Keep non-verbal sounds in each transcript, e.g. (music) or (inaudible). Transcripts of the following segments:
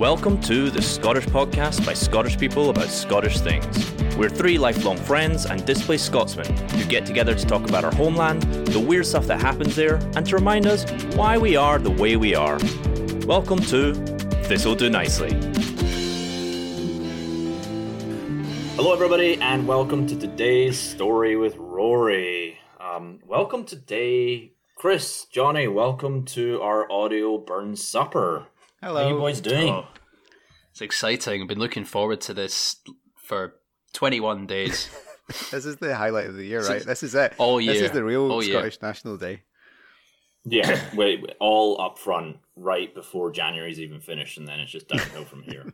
Welcome to the Scottish podcast by Scottish people about Scottish things. We're three lifelong friends and displaced Scotsmen who get together to talk about our homeland, the weird stuff that happens there, and to remind us why we are the way we are. Welcome to This'll Do Nicely. Hello, everybody, and welcome to today's story with Rory. Um, welcome today, Chris, Johnny. Welcome to our audio burn supper. Hello. How you boys doing? Oh, it's exciting. I've been looking forward to this for 21 days. (laughs) This is the highlight of the year, right? This is it. All This is the real All year. Scottish National Day. Yeah, (laughs) wait, wait, all up front, right before January's even finished, and then it's just downhill from here.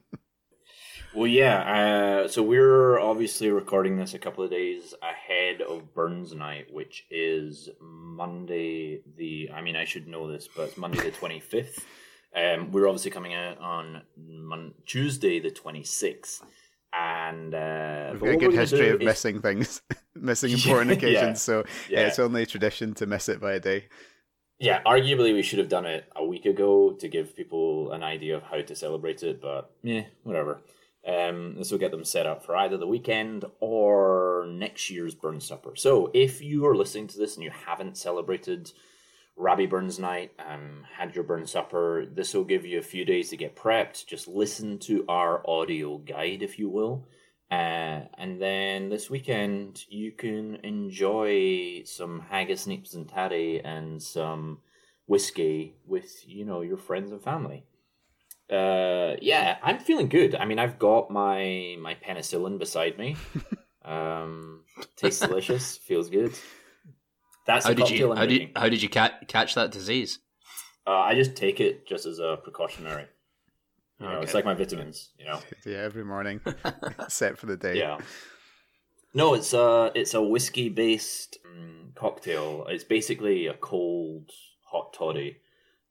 (laughs) well, yeah, uh, so we're obviously recording this a couple of days ahead of Burns Night, which is Monday. The I mean, I should know this, but it's Monday the twenty fifth. Um, we're obviously coming out on Mon- Tuesday the twenty sixth, and uh, We've got a good history of is- missing things, (laughs) missing (laughs) important yeah. occasions. So yeah. Yeah. it's only a tradition to miss it by a day. Yeah, arguably we should have done it a week ago to give people an idea of how to celebrate it, but yeah, whatever. Um, this will get them set up for either the weekend or next year's Burn Supper. So if you are listening to this and you haven't celebrated Rabbie Burns Night, um, had your Burn Supper, this will give you a few days to get prepped. Just listen to our audio guide, if you will. Uh, and then this weekend, you can enjoy some haggis, neeps, and tatty, and some whiskey with you know your friends and family. Uh, yeah, I'm feeling good. I mean, I've got my my penicillin beside me. (laughs) Um, tastes delicious, feels good. That's How the did you I'm how did, how did you ca- catch that disease? Uh, I just take it just as a precautionary. You know, Okay. It's like my vitamins. You know. (laughs) Yeah, every morning, (laughs) set for the day. Yeah. No, it's a it's a whiskey based um, cocktail. It's basically a cold hot toddy.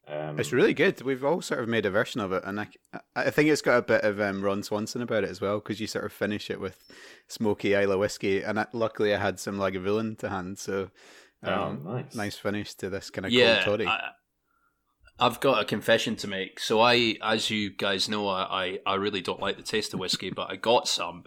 Um, It's really good. We've all sort of made a version of it, and I, I think it's got a bit of um, Ron Swanson about it as well, because you sort of finish it with smoky Islay whiskey, and I, luckily I had some Lagavulin to hand, so um, Oh, nice. nice finish to this kind of yeah, cold toddy. I, I've got a confession to make. So I, as you guys know, I, I, I really don't like the taste of whiskey, but I got some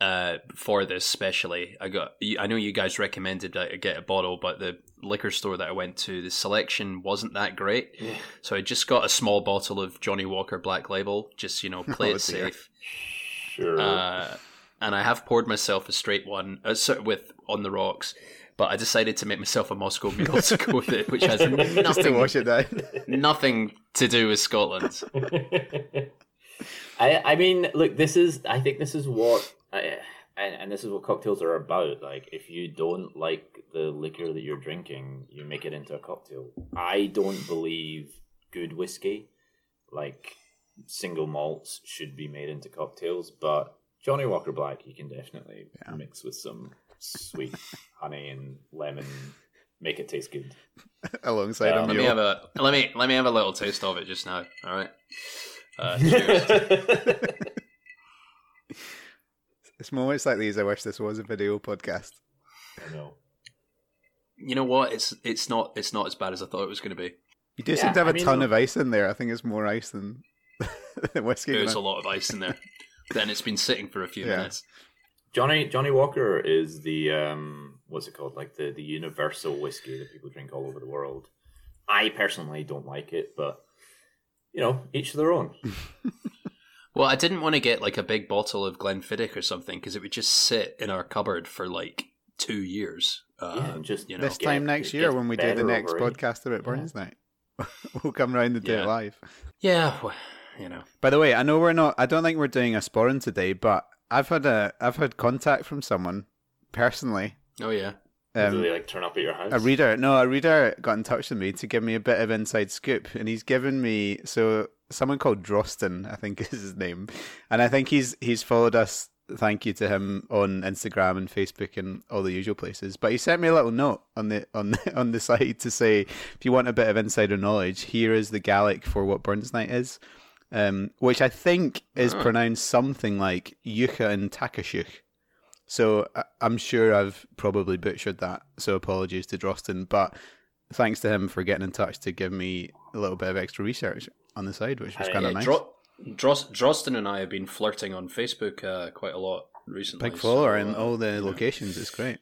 uh, for this specially. I got. I know you guys recommended that I get a bottle, but the liquor store that I went to, the selection wasn't that great. Yeah. So I just got a small bottle of Johnnie Walker Black Label, just you know, (laughs) play Oh, it dear. safe. Sure. Uh, and I have poured myself a straight one uh, with on the rocks. But I decided to make myself a Moscow Mule to go with it, which has (laughs) Just to nothing, wash it down. nothing to do with Scotland. I I mean, look, this is I think this is what I, and and this is what cocktails are about. Like, if you don't like the liquor that you're drinking, you make it into a cocktail. I don't believe good whiskey, like single malts, should be made into cocktails. But Johnnie Walker Black, you can definitely Yeah. mix with some sweet honey and lemon, make it taste good. alongside Yeah, a Let me have a let me let me have a little taste of it just now. All right. Uh. (laughs) It's moments like these I wish this was a video podcast. I know. you know what? It's it's not it's not as bad as I thought it was going to be. You do Yeah, seem to have I a mean, ton of ice in there. I think it's more ice than (laughs) whiskey. There's a lot of ice in there. (laughs) then it's been sitting for a few Yeah. minutes. Johnny Johnnie Walker is the um what's it called like the the universal whiskey that people drink all over the world. I personally don't like it, but you know, each their own. (laughs) Well, I didn't want to get like a big bottle of Glenfiddich or something because it would just sit in our cupboard for like two years. Uh, yeah, and just you know. this get- time next year when we do the next over age. podcast about Burns Night, (laughs) we'll come round and do Yeah. it live. Yeah, well, you know. By the way, I know we're not. I don't think we're doing a sporran today, but I've had a I've had contact from someone personally. Oh yeah. Do Um, they like turn up at your house? a reader, no, a reader got in touch with me to give me a bit of inside scoop, and he's given me so someone called Droston, I think (laughs) is his name, and I think he's he's followed us. Thank you to him on Instagram and Facebook and all the usual places. But he sent me a little note on the on the, (laughs) on the site to say, if you want a bit of insider knowledge, here is the Gaelic for what Burns Night is, um, which I think is pronounced something like Yucha and Takashuk. So I- I'm sure I've probably butchered that. So apologies to Droston, but thanks to him for getting in touch to give me a little bit of extra research on the side, which was Uh, kind of yeah, nice. Dro- Dros- Drosten and I have been flirting on Facebook uh, quite a lot recently. Big follower so, in uh, all the locations. It's great.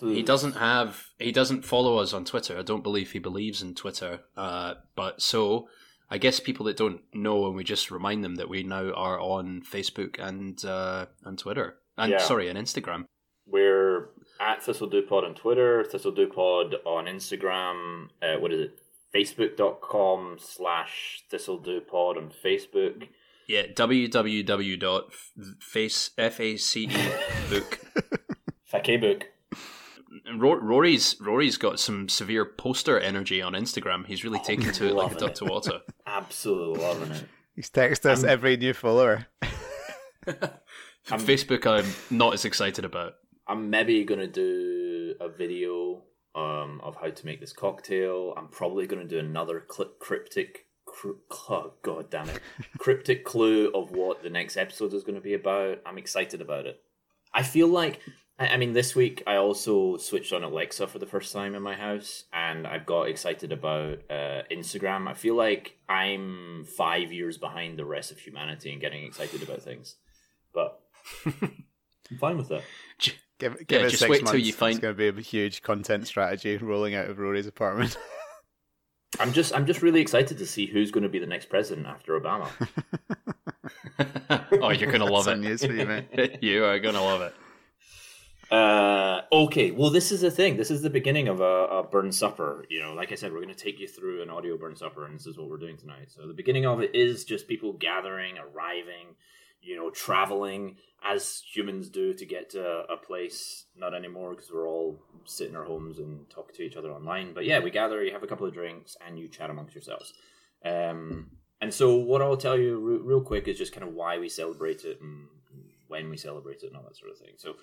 He doesn't have. He doesn't follow us on Twitter. I don't believe he believes in Twitter. Uh, but so I guess people that don't know, and we just remind them that we now are on Facebook and uh, and Twitter, and Yeah. sorry, and Instagram. We're at ThistleDoPod on Twitter, ThistleDoPod on Instagram. Uh, what is it? Facebook.com slash ThistleDoPod on Facebook. Yeah, www.face f a c e book. And Rory's Rory's got some severe poster energy on Instagram. He's really taken to it like a loving duck to water. (laughs) Absolutely loving it. He's texted us every new follower. (laughs) Facebook, I'm not as excited about. I'm maybe gonna do a video um, of how to make this cocktail. I'm probably gonna do another cl- cryptic, cr- oh, god damn it, cryptic clue of what the next episode is gonna be about. I'm excited about it. I feel like, I I mean, this week I also switched on Alexa for the first time in my house, and I've got excited about uh, Instagram. I feel like I'm five years behind the rest of humanity in getting excited about things, but (laughs) I'm fine with that. Give, give Yeah, it just six wait till you find- It's going to be a huge content strategy rolling out of Rory's apartment. (laughs) I'm just I'm just really excited to see who's going to be the next president after Obama. (laughs) oh, you're gonna love it. news for you, mate. you are gonna love it. Uh, okay, well, this is the thing. This is the beginning of a, a burn supper. You know, like I said, we're going to take you through an audio burn supper, and this is what we're doing tonight. So the beginning of it is just people gathering, arriving, you know, traveling as humans do to get to a place. Not anymore because we're all sitting in our homes and talking to each other online. But yeah, we gather, you have a couple of drinks, and you chat amongst yourselves. Um, and so, what I'll tell you re- real quick is just kind of why we celebrate it and when we celebrate it and all that sort of thing. So.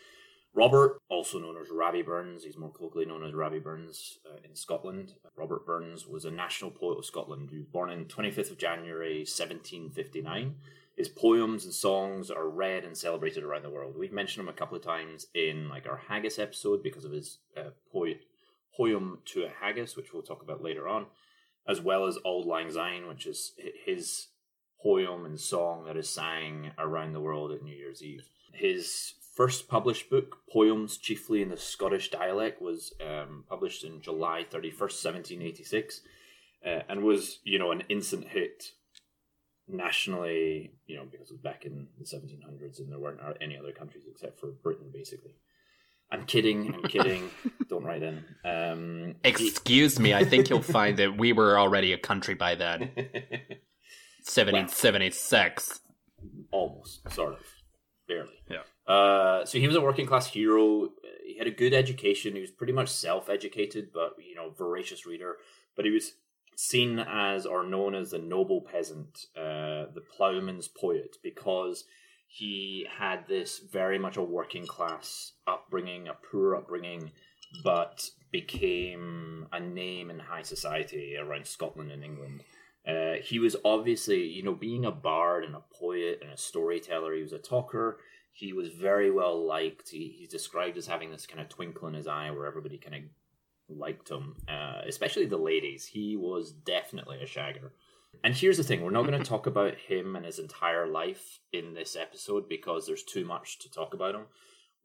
Robert, also known as Robbie Burns, he's more colloquially known as Robbie Burns uh, in Scotland. Robert Burns was a national poet of Scotland. He was born on 25th of January 1759. His poems and songs are read and celebrated around the world. We've mentioned him a couple of times in like our haggis episode because of his uh, poet, poem to a haggis, which we'll talk about later on, as well as Auld Lang Syne, which is his poem and song that is sang around the world at New Year's Eve. His first published book, Poems Chiefly in the Scottish Dialect, was um, published in July 31st, 1786, uh, and was, you know, an instant hit nationally, you know, because it was back in the 1700s and there weren't any other countries except for Britain, basically. I'm kidding, I'm kidding. (laughs) Don't write in. Um, he- Excuse me, I think you'll find that we were already a country by then. (laughs) 1776. almost, sort of, barely. Yeah. Uh, so he was a working class hero. He had a good education. He was pretty much self educated, but you know, voracious reader. But he was seen as or known as the noble peasant, uh, the ploughman's poet, because he had this very much a working class upbringing, a poor upbringing, but became a name in high society around Scotland and England. Uh, he was obviously, you know, being a bard and a poet and a storyteller, he was a talker. He was very well liked. He, he's described as having this kind of twinkle in his eye where everybody kind of liked him, uh, especially the ladies. He was definitely a shagger. And here's the thing: we're not going to talk about him and his entire life in this episode because there's too much to talk about him.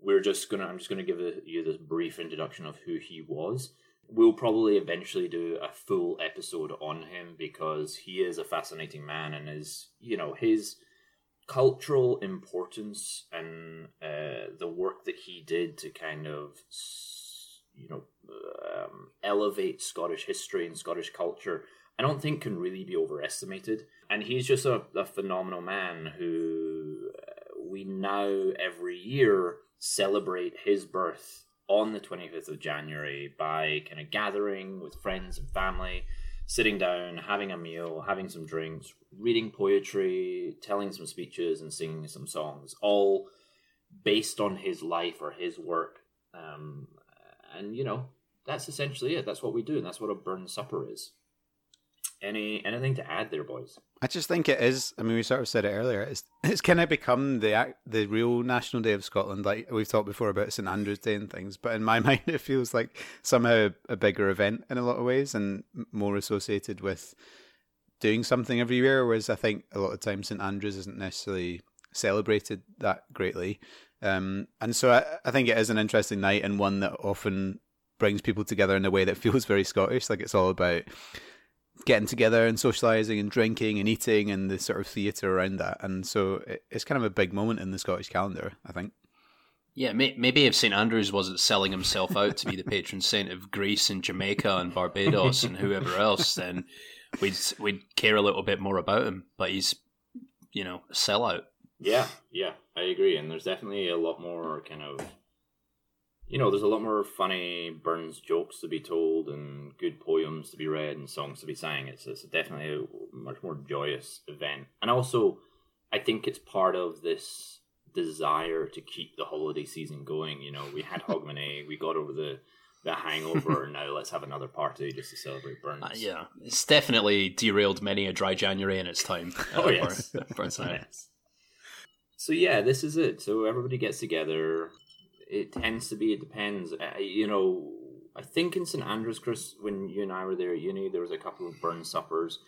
We're just gonna. I'm just gonna give you this brief introduction of who he was. We'll probably eventually do a full episode on him because he is a fascinating man and is, you know, his cultural importance and uh, the work that he did to kind of, you know, um, elevate Scottish history and Scottish culture, I don't think can really be overestimated. And he's just a, a phenomenal man who uh, we now every year celebrate his birth on the 25th of January by kind of gathering with friends and family, sitting down, having a meal, having some drinks, reading poetry, telling some speeches, and singing some songs, all based on his life or his work. Um, and, you know, that's essentially it. That's what we do, and that's what a burn supper is. Any anything to add there, boys? I just think it is. I mean, we sort of said it earlier. It's (laughs) it's kind of become the the real National Day of Scotland. Like we've talked before about St Andrew's Day and things, but in my (laughs) mind, it feels like somehow a bigger event in a lot of ways and more associated with doing something every year, whereas I think a lot of times St Andrews isn't necessarily celebrated that greatly. Um, and so I, I think it is an interesting night and one that often brings people together in a way that (laughs) feels very Scottish. Like it's all about getting together and socializing and drinking and eating and the sort of theatre around that. And so it's kind of a big moment in the Scottish calendar, I think. Yeah, maybe if St Andrews wasn't selling himself out to be the patron saint of Greece and Jamaica and Barbados and whoever else, then we'd we'd care a little bit more about him. But he's, you know, a sellout. Yeah, yeah, I agree. And there's definitely a lot more kind of you know, there's a lot more funny Burns jokes to be told and good poems to be read and songs to be sang. It's, it's definitely a much more joyous event. And also, I think it's part of this desire to keep the holiday season going. You know, we had (laughs) Hogmanay, we got over the the hangover, and now let's have another party just to celebrate Burns. Uh, yeah, it's definitely derailed many a dry January in its time. (laughs) (laughs) oh, yes. Burns yes. So, yeah, this is it. So, everybody gets together it tends to be. It depends. Uh, you know, I think in St Andrews, Chris, when you and I were there at uni, there was a couple of burn suppers.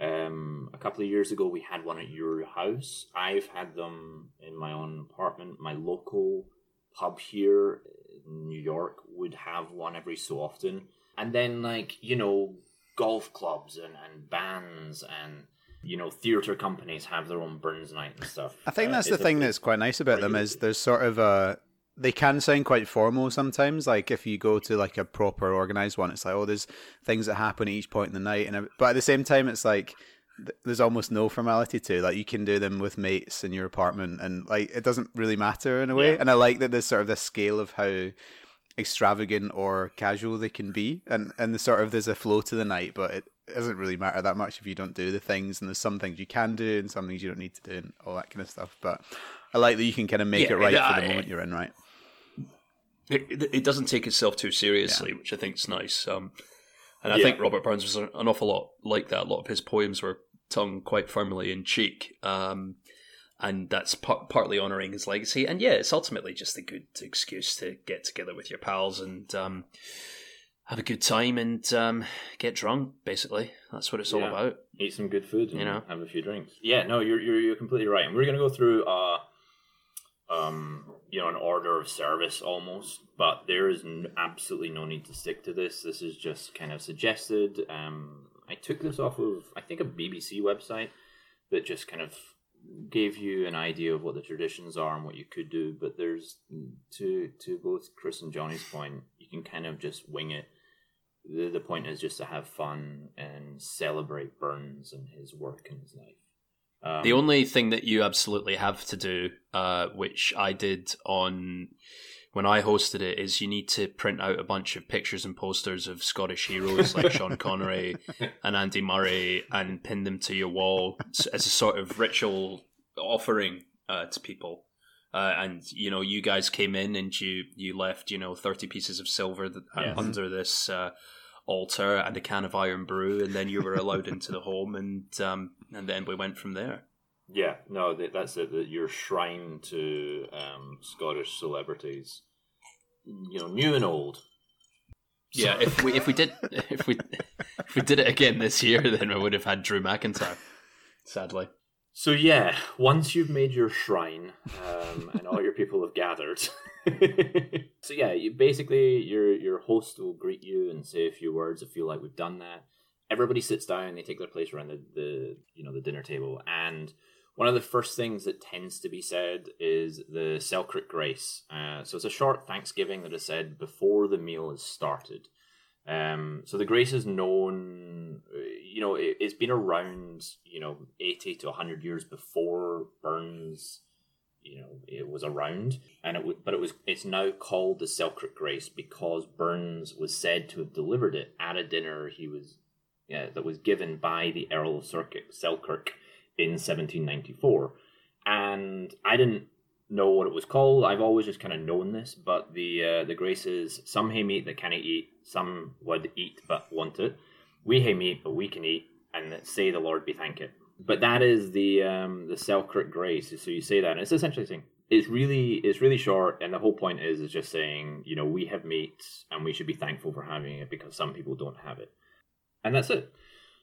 Um, a couple of years ago, we had one at your house. I've had them in my own apartment. My local pub here in New York would have one every so often. And then, like, you know, golf clubs and, and bands and you know, theatre companies have their own Burns night and stuff. I think uh, that's uh, the thing a, that's quite nice about them is there's sort of a they can sound quite formal sometimes. Like if you go to like a proper organized one, it's like oh, there's things that happen at each point in the night, and but at the same time, it's like there's almost no formality to like you can do them with mates in your apartment, and like it doesn't really matter in a way. Yeah. And I like that there's sort of this scale of how extravagant or casual they can be, and and the sort of there's a flow to the night, but it doesn't really matter that much if you don't do the things, and there's some things you can do and some things you don't need to do, and all that kind of stuff. But I like that you can kind of make yeah, it right for the moment you're in, right? It, it doesn't take itself too seriously, yeah. which I think is nice. Um, and I yeah. think Robert Burns was an awful lot like that. A lot of his poems were tongue quite firmly in cheek. Um, and that's par- partly honouring his legacy. And yeah, it's ultimately just a good excuse to get together with your pals and um, have a good time and um, get drunk. Basically, that's what it's yeah. all about. Eat some good food, you know, have a few drinks. Yeah, no, you're you're, you're completely right. And we're going to go through uh, um, you know, an order of service almost. But there is n- absolutely no need to stick to this. This is just kind of suggested. Um, I took this off of, I think, a BBC website that just kind of gave you an idea of what the traditions are and what you could do. But there's to to both Chris and Johnny's point, you can kind of just wing it. The, the point is just to have fun and celebrate Burns and his work and his life. Um, the only thing that you absolutely have to do, uh, which I did on when I hosted it, is you need to print out a bunch of pictures and posters of Scottish heroes like (laughs) Sean Connery and Andy Murray and pin them to your wall as a sort of ritual offering uh, to people. Uh, and you know, you guys came in and you you left you know thirty pieces of silver that, yes. under this uh, altar and a can of Irn-Bru, and then you were allowed into the home, and um, and then we went from there. Yeah, no, that's it. That your shrine to um, Scottish celebrities, you know, new and old. Yeah, if we if we did (laughs) if we if we did it again this year, then we would have had Drew McIntyre. Sadly. So yeah, once you've made your shrine um, and all your people have gathered, (laughs) so yeah, you, basically your your host will greet you and say a few words. I feel like we've done that. Everybody sits down. They take their place around the, the you know the dinner table, and one of the first things that tends to be said is the Selkirk Grace. Uh, so it's a short Thanksgiving that is said before the meal is started. Um, so the grace is known, you know, it, has been around, you know, 80 to 100 years before Burns, you know, it was around. And it but it was, it's now called the Selkirk Grace because Burns was said to have delivered it at a dinner he was, yeah, that was given by the Earl of Selkirk in 1794. And I didn't know what it was called. I've always just kind of known this, but the uh, the graces some hay meat that can eat, some would eat but want it. We hay meat, but we can eat, and say the Lord be thank it. But that is the um, the Selkirk grace. So you say that, and it's essentially saying it's really it's really short, and the whole point is is just saying you know we have meat and we should be thankful for having it because some people don't have it, and that's it.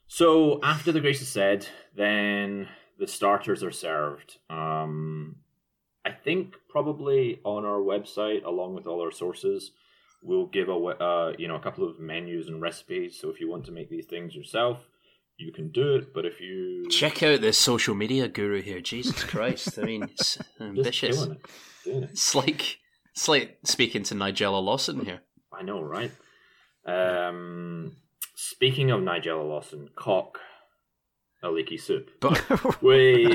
So after the grace is said, then the starters are served. Um, I think probably on our website, along with all our sources, we'll give a uh, you know a couple of menus and recipes. So if you want to make these things yourself, you can do it. But if you check out this social media guru here, Jesus Christ! I mean, it's (laughs) ambitious. It. It. It's like it's like speaking to Nigella Lawson here. I know, right? Um, speaking of Nigella Lawson, cock a leaky soup. (laughs) But Way. (laughs)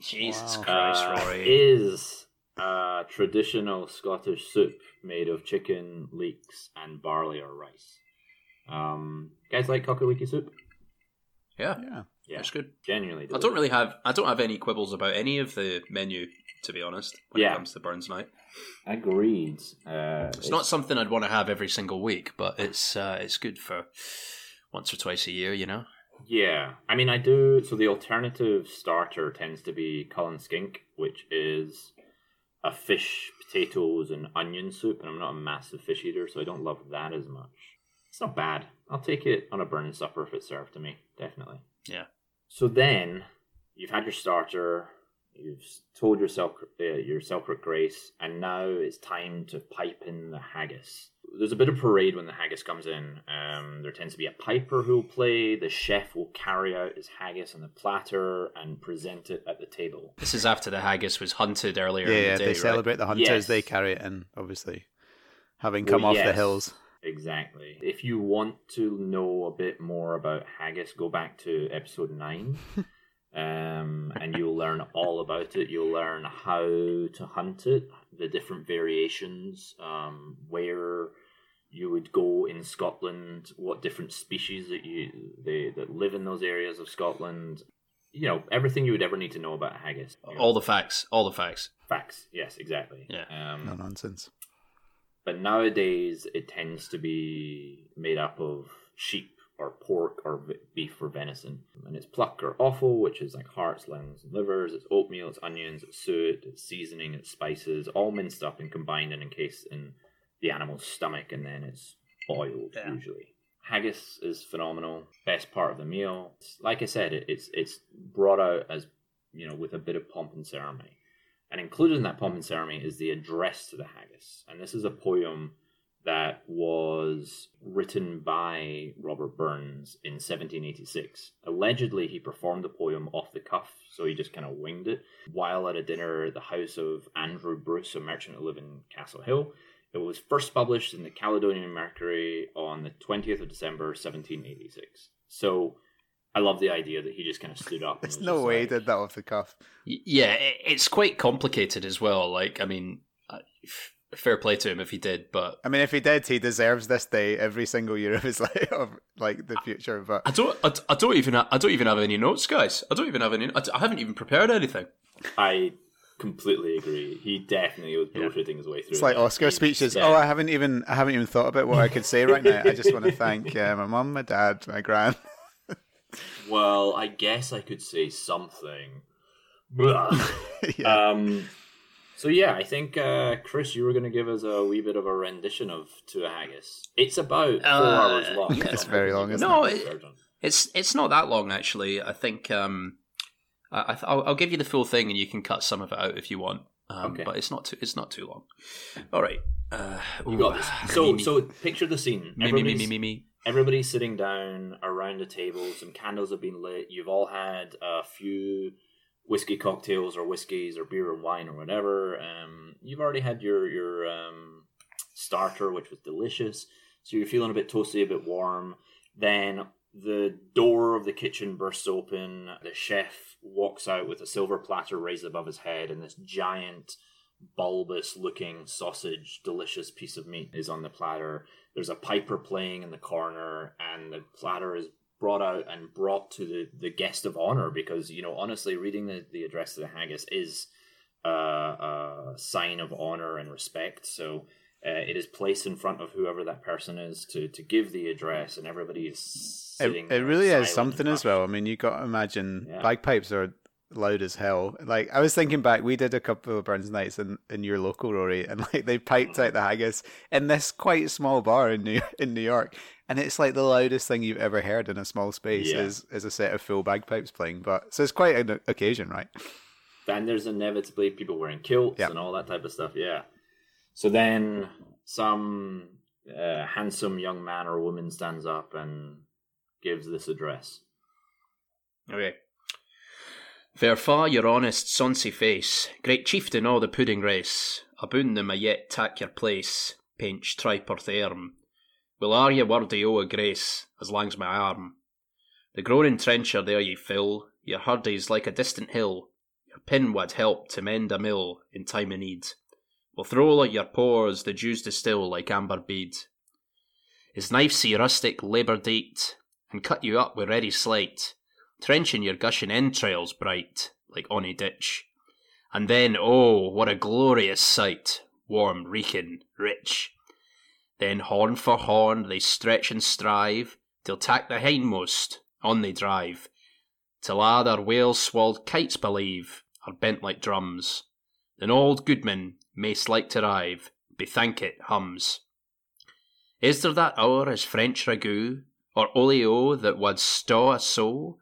Jesus Wow. Christ, uh, Rory. is a traditional Scottish soup made of chicken, leeks, and barley or rice. Um, guys like cock a soup? yeah, yeah. Yeah, It's good. genuinely. I don't really have I don't have any quibbles about any of the menu, to be honest. When Yeah. it comes to Burns Night, agreed. Uh, it's not something I'd want to have every single week, but it's uh, it's good for once or twice a year, you know. Yeah, I mean, I do. So the alternative starter tends to be Cullen Skink, which is a fish, potatoes, and onion soup. And I'm not a massive fish eater, so I don't love that as much. It's not bad. I'll take it on a burning supper if it's served to me. Definitely. Yeah. So then you've had your starter. You've told yourself uh, your Selkirk grace, and now it's time to pipe in the haggis. There's a bit of parade when the haggis comes in. Um, there tends to be a piper who will play. The chef will carry out his haggis on the platter and present it at the table. This is after the haggis was hunted earlier Yeah, in yeah, the day, they right? celebrate the hunters. Yes. They carry it in, obviously, having Well, come off the hills. Exactly. If you want to know a bit more about haggis, go back to episode nine, (laughs) um, and you'll learn all about it. You'll learn how to hunt it, the different variations, um, where you would go in Scotland, what different species that you they that live in those areas of Scotland. You know everything you would ever need to know about haggis. You know, All the facts, all the facts. facts. Yes, exactly. Yeah. Um, No nonsense. But nowadays it tends to be made up of sheep or pork or beef or venison. And it's pluck or offal, which is like hearts, lungs, and livers. It's oatmeal, it's onions, it's suet, it's seasoning, it's spices, all minced up and combined and encased in the animal's stomach, and then it's boiled Yeah. usually. Haggis is phenomenal. Best part of the meal. It's- like I said, it, it's it's brought out as you know with a bit of pomp and ceremony. And included in that pomp and ceremony is the address to the haggis. And this is a poem that was written by Robert Burns in 1786. Allegedly, he performed the poem off the cuff, so he just kind of winged it while at a dinner at the house of Andrew Bruce, a merchant who lived in Castle Hill. It was first published in the Caledonian Mercury on the 20th of December, 1786. So I love the idea that he just kind of stood up. (laughs) There's no just way he did that off the cuff. Yeah, it's quite complicated as well. Like, I mean, uh, fair play to him if he did, but I mean, if he did, he deserves this day every single year of his (laughs) life, of like the future. But I don't, I, I don't even, ha- I don't even have any notes, guys. I don't even have any. I, I haven't even prepared anything. I completely agree. He definitely was bullshitting his way through. it's like that. Oscar He- speeches. yeah. Oh, I haven't even, I haven't even thought about what I could say right now. I just want to (laughs) thank uh, my mum, my dad, my gran. Well, I guess I could say something. (laughs) Yeah. um, so yeah, I think uh, Chris, you were going to give us a wee bit of a rendition of To a Haggis. It's about four Uh, hours long. yeah. It's very long, you isn't can it? No. It's, it's not that long actually. I think, um, I, I th- I'll, I'll give you the full thing, and you can cut some of it out if you want. Um, Okay. But it's not too, it's not too long. All right, uh, You got this. So, (laughs) so picture the scene. me, me, me, me, me, me. Everybody's sitting down around the table. Some candles have been lit. You've all had a few whiskey cocktails or whiskeys or beer and wine or whatever. Um, you've already had your your um, starter, which was delicious. So you're feeling a bit toasty, a bit warm. Then the door of the kitchen bursts open. The chef walks out with a silver platter raised above his head, and this giant, bulbous looking sausage, delicious piece of meat is on the platter. There's a piper playing in the corner, and the platter is brought out and brought to the, the guest of honor because, you know, honestly, reading the, the address to the haggis is uh, a sign of honor and respect. So uh, it is placed in front of whoever that person is to, to give the address, and everybody is It, sitting. it there really is something as well. I mean, you got to imagine Yeah. bagpipes are loud as hell. Like I was thinking back, we did a couple of Burns nights in, in your local Rory, and like they piped out the haggis in this quite small bar in New (laughs) in New York, and it's like the loudest thing you've ever heard in a small space Yeah. is is a set of full bagpipes playing. But so it's quite an occasion, right? Then there's inevitably people wearing kilts Yeah. and all that type of stuff. Yeah. So then some uh, handsome young man or woman stands up and gives this address. Okay. Verfa your honest sonsy face, great chieftain o' the pudding race, aboon them a yet tak your place, pinch triporth arm. Will are ye wordy o' a grace, as lang's my arm. The groaning trencher there ye fill, your hurdy's like a distant hill, your pin wad help to mend a mill in time o' need. Will throw like your pores the dews distill like amber bead. His knife see rustic labour date, and cut you up with ready sleight trenching your gushing entrails bright, like ony ditch. And then, oh, what a glorious sight, warm, reeking, rich. Then horn for horn they stretch and strive, till tack the hindmost, on they drive, till a' their whales swalled kites believe, are bent like drums. Then old Goodman, mace like to rive, bethank it hums. Is there that hour as French ragout, or olio that wad staw a soul?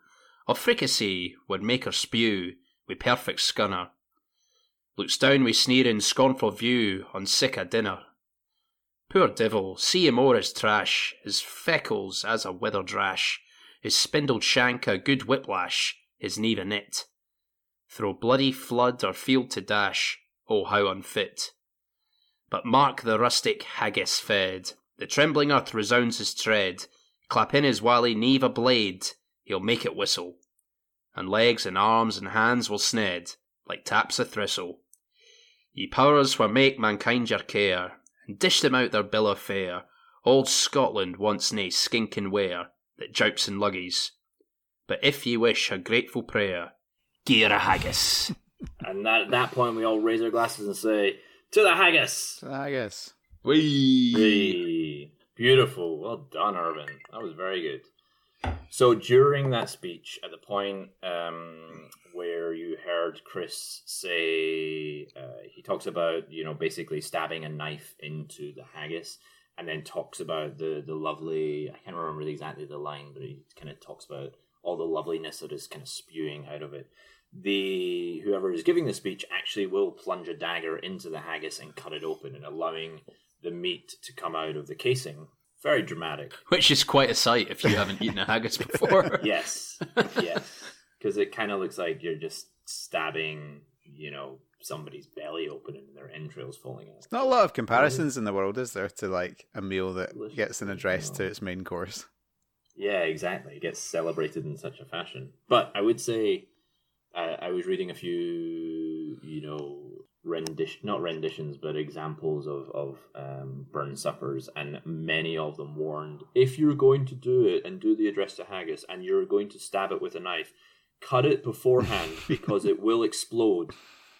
Or fricassee would make her spew wi' perfect scunner. Looks down wi' sneering, scornful view on sic a dinner. Poor divil, see him o'er his trash, his feckles as a withered rash, his spindled shank a good whiplash, his neve a knit. Through bloody flood or field to dash, oh how unfit. But mark the rustic haggis fed, the trembling earth resounds his tread, clap in his wally neve a blade, he'll make it whistle. And legs and arms and hands will sned, like taps o' thistle. Ye powers wha make mankind your care, and dish them out their bill of fare, old Scotland wants nae skinking ware that joups in luggies. But if ye wish a grateful prayer, gie her a haggis. (laughs) And that, at that point, we all raise our glasses and say, To the haggis! So I guess Whee! Hey, beautiful. Well done, Irvin. That was very good. So during that speech, at the point um, where you heard Chris say, uh, he talks about you know basically stabbing a knife into the haggis, and then talks about the the lovely. I can't remember exactly the line, but he kind of talks about all the loveliness that is kind of spewing out of it. The whoever is giving the speech actually will plunge a dagger into the haggis and cut it open, and allowing the meat to come out of the casing. Very dramatic. (laughs) Which is quite a sight if you haven't eaten a haggis before. (laughs) Yes, yes, because it kind of looks like you're just stabbing, you know, somebody's belly open and their entrails falling out. not a lot of comparisons in the world, is there, to like a meal that Delicious. gets an address to its main course? Yeah, exactly. It gets celebrated in such a fashion. But I would say uh, I was reading a few, you know, rendition not renditions, but examples of of um, burn suppers, and many of them warned if you're going to do it and do the address to haggis, and you're going to stab it with a knife, cut it beforehand (laughs) because it will explode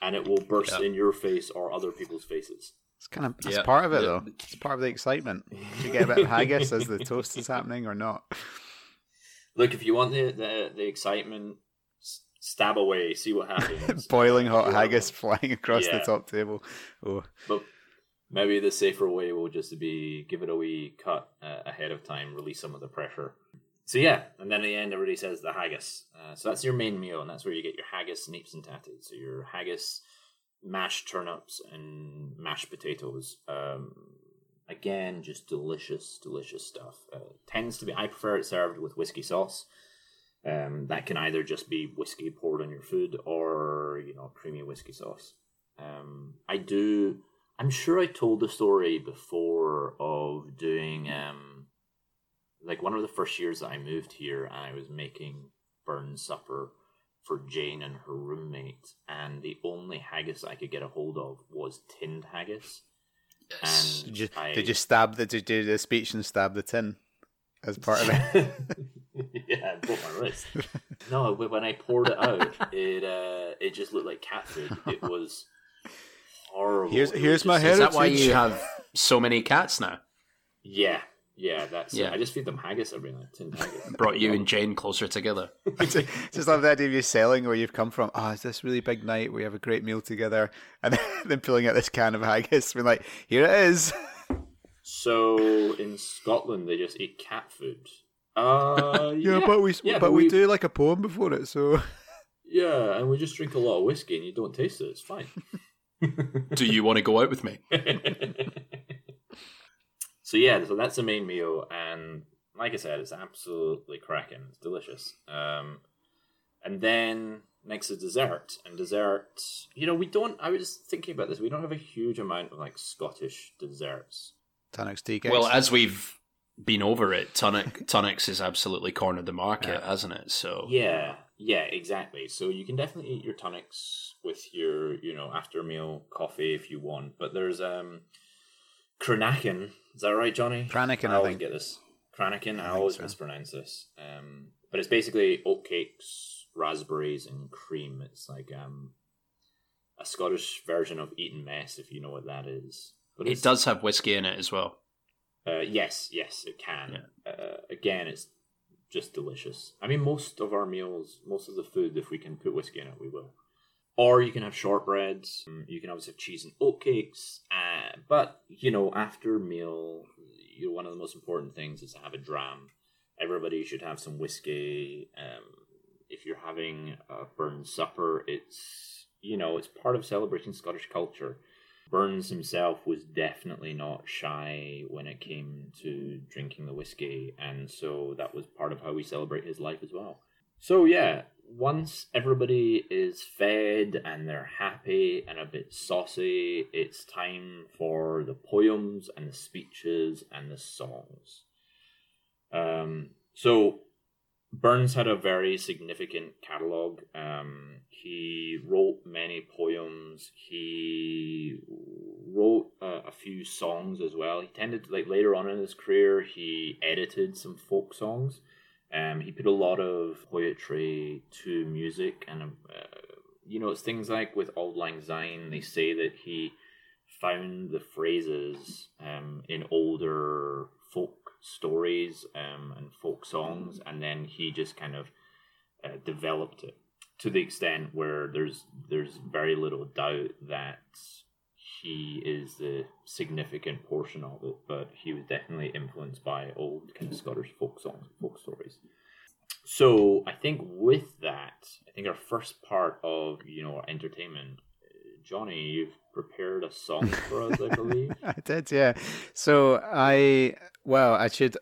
and it will burst Yeah. in your face or other people's faces. It's kind of it's Yeah. part of it though. It's part of the excitement. (laughs) You get a bit of haggis as the toast is happening or not. Look, if you want the the, the excitement, s- stab away, see what happens. (laughs) Boiling hot haggis flying across the top table. Oh, But maybe the safer way will just be give it a wee cut uh, ahead of time, release some of the pressure. So yeah, and then at the end, everybody says the haggis. Uh, so that's your main meal, and that's where you get your haggis, neeps, and tatties. So your haggis, mashed turnips, and mashed potatoes. Um, again, just delicious, delicious stuff. Uh, tends to be. I prefer it served with whiskey sauce. Um, that can either just be whiskey poured on your food, or you know, creamy whiskey sauce. Um, I do. I'm sure I told the story before of doing um, like one of the first years that I moved here, and I was making burn supper for Jane and her roommate, and the only haggis I could get a hold of was tinned haggis. Yes. And did you, I, did you stab the did you do the speech and stab the tin as part of it? (laughs) (laughs) yeah, I broke my wrist. (laughs) No, but when I poured it out, it uh, it just looked like cat food. It (laughs) was horrible. Here's- here's was my just- head. Is that why you have so many cats now? Yeah, Yeah, that's Yeah. yeah. I just feed them haggis every night. Tin haggis. Brought you and Jane closer together. Just love the idea of you selling where you've come from. Oh, it's this really big night. We have a great meal together, and then pulling out this can of haggis, being like, "Here it is." So in Scotland, they just eat cat food. Uh, (laughs) Yeah, yeah, but we yeah, but we, do like a poem before it, so Yeah, and we just drink a lot of whiskey, and you don't taste it. It's fine. Do you want to go out with me? (laughs) so yeah, so that's the main meal, and like I said, it's absolutely cracking. It's delicious. Um, and then next is dessert, and dessert. You know, we don't. I was thinking about this. We don't have a huge amount of like Scottish desserts. Tunnock's tea cakes. Well, as we've been over it, Tunnock (laughs) Tunnock's has absolutely cornered the market, Yeah. hasn't it? So Yeah, yeah, exactly. So you can definitely eat your Tunnock's with your, you know, after meal coffee if you want. But there's um Cranachan. Is that right, Johnny? Cranachan, I I always think. get this. Cranachan, I, think always so. mispronounce this. Um but it's basically oatcakes, raspberries, and cream. It's like um a Scottish version of Eton Mess, if you know what that is. But it does have whiskey in it as well. Uh, yes, yes, it can. Uh, again, it's just delicious. I mean, most of our meals, most of the food, if we can put whiskey in it, we will. Or you can have shortbreads. um, You can obviously have cheese and oatcakes. Uh, but you know, after meal, you know, one of the most important things is to have a dram. Everybody should have some whiskey. Um, if you're having a Burns supper, it's you know, it's part of celebrating Scottish culture. Burns himself was definitely not shy when it came to drinking the whiskey, and so that was part of how we celebrate his life as well. So, yeah, once everybody is fed and they're happy and a bit saucy, it's time for the poems and the speeches and the songs. Um, so, Burns had a very significant catalog. Um, he wrote many poems. He wrote uh, a few songs as well. He tended to, like later on in his career, he edited some folk songs. Um, he put a lot of poetry to music, and uh, you know, it's things like with Auld Lang Syne. They say that he found the phrases um, in older folk stories um, and folk songs, and then he just kind of uh, developed it to the extent where there's there's very little doubt that he is the significant portion of it, but he was definitely influenced by old kind of Scottish folk songs, folk stories. So I think with that, I think our first part of you know our entertainment, Johnny, you've prepared a song for us, I believe. (laughs) I did, yeah. So I, well, I should,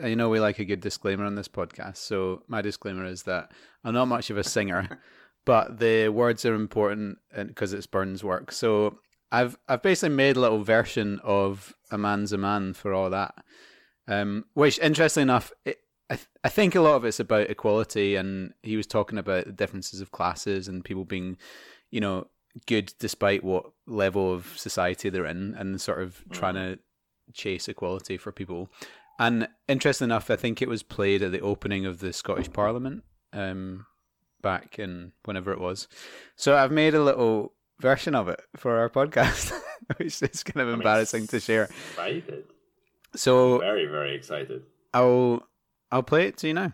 you know, we like a good disclaimer on this podcast. So my disclaimer is that I'm not much of a singer, (laughs) but the words are important because it's Burns' work. So I've I've basically made a little version of "A Man's a Man" for all that, um, which, interestingly enough, it, I th- I think a lot of it's about equality, and he was talking about the differences of classes and people being, you know, good despite what level of society they're in, and sort of trying to chase equality for people. And interesting enough, I think it was played at the opening of the Scottish Parliament um, back in whenever it was. So I've made a little version of it for our podcast, (laughs) which is kind of I'm embarrassing to share. Excited. So Very, very excited. I'll I'll play it to you now.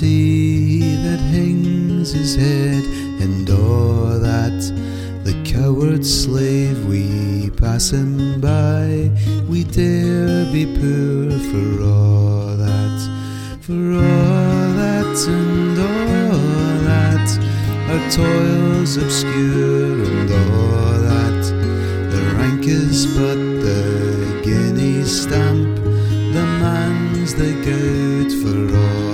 That hangs his head and o'er that the coward slave we pass him by we dare be poor for all that for all that and all that. Our toils obscure and all that. The rank is but the guinea stamp the man's the goat for all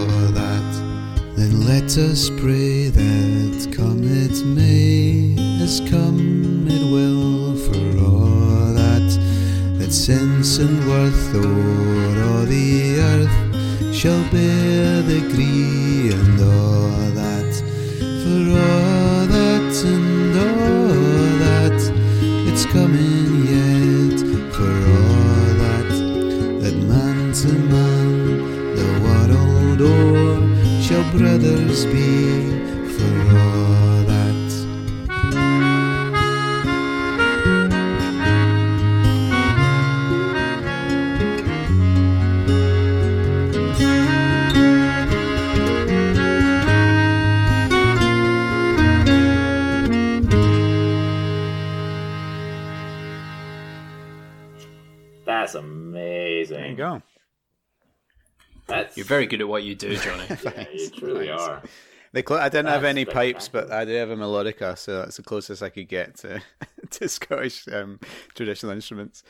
let us pray that come it may, as come it will for all that. That sense and worth o'er all the earth shall bear the gree and all be. You're very good at what you do, Johnny. (laughs) yeah, you truly Thanks. are. They cl- I didn't have any pipes, but. I do have a melodica, so that's the closest I could get to (laughs) to Scottish um, traditional instruments.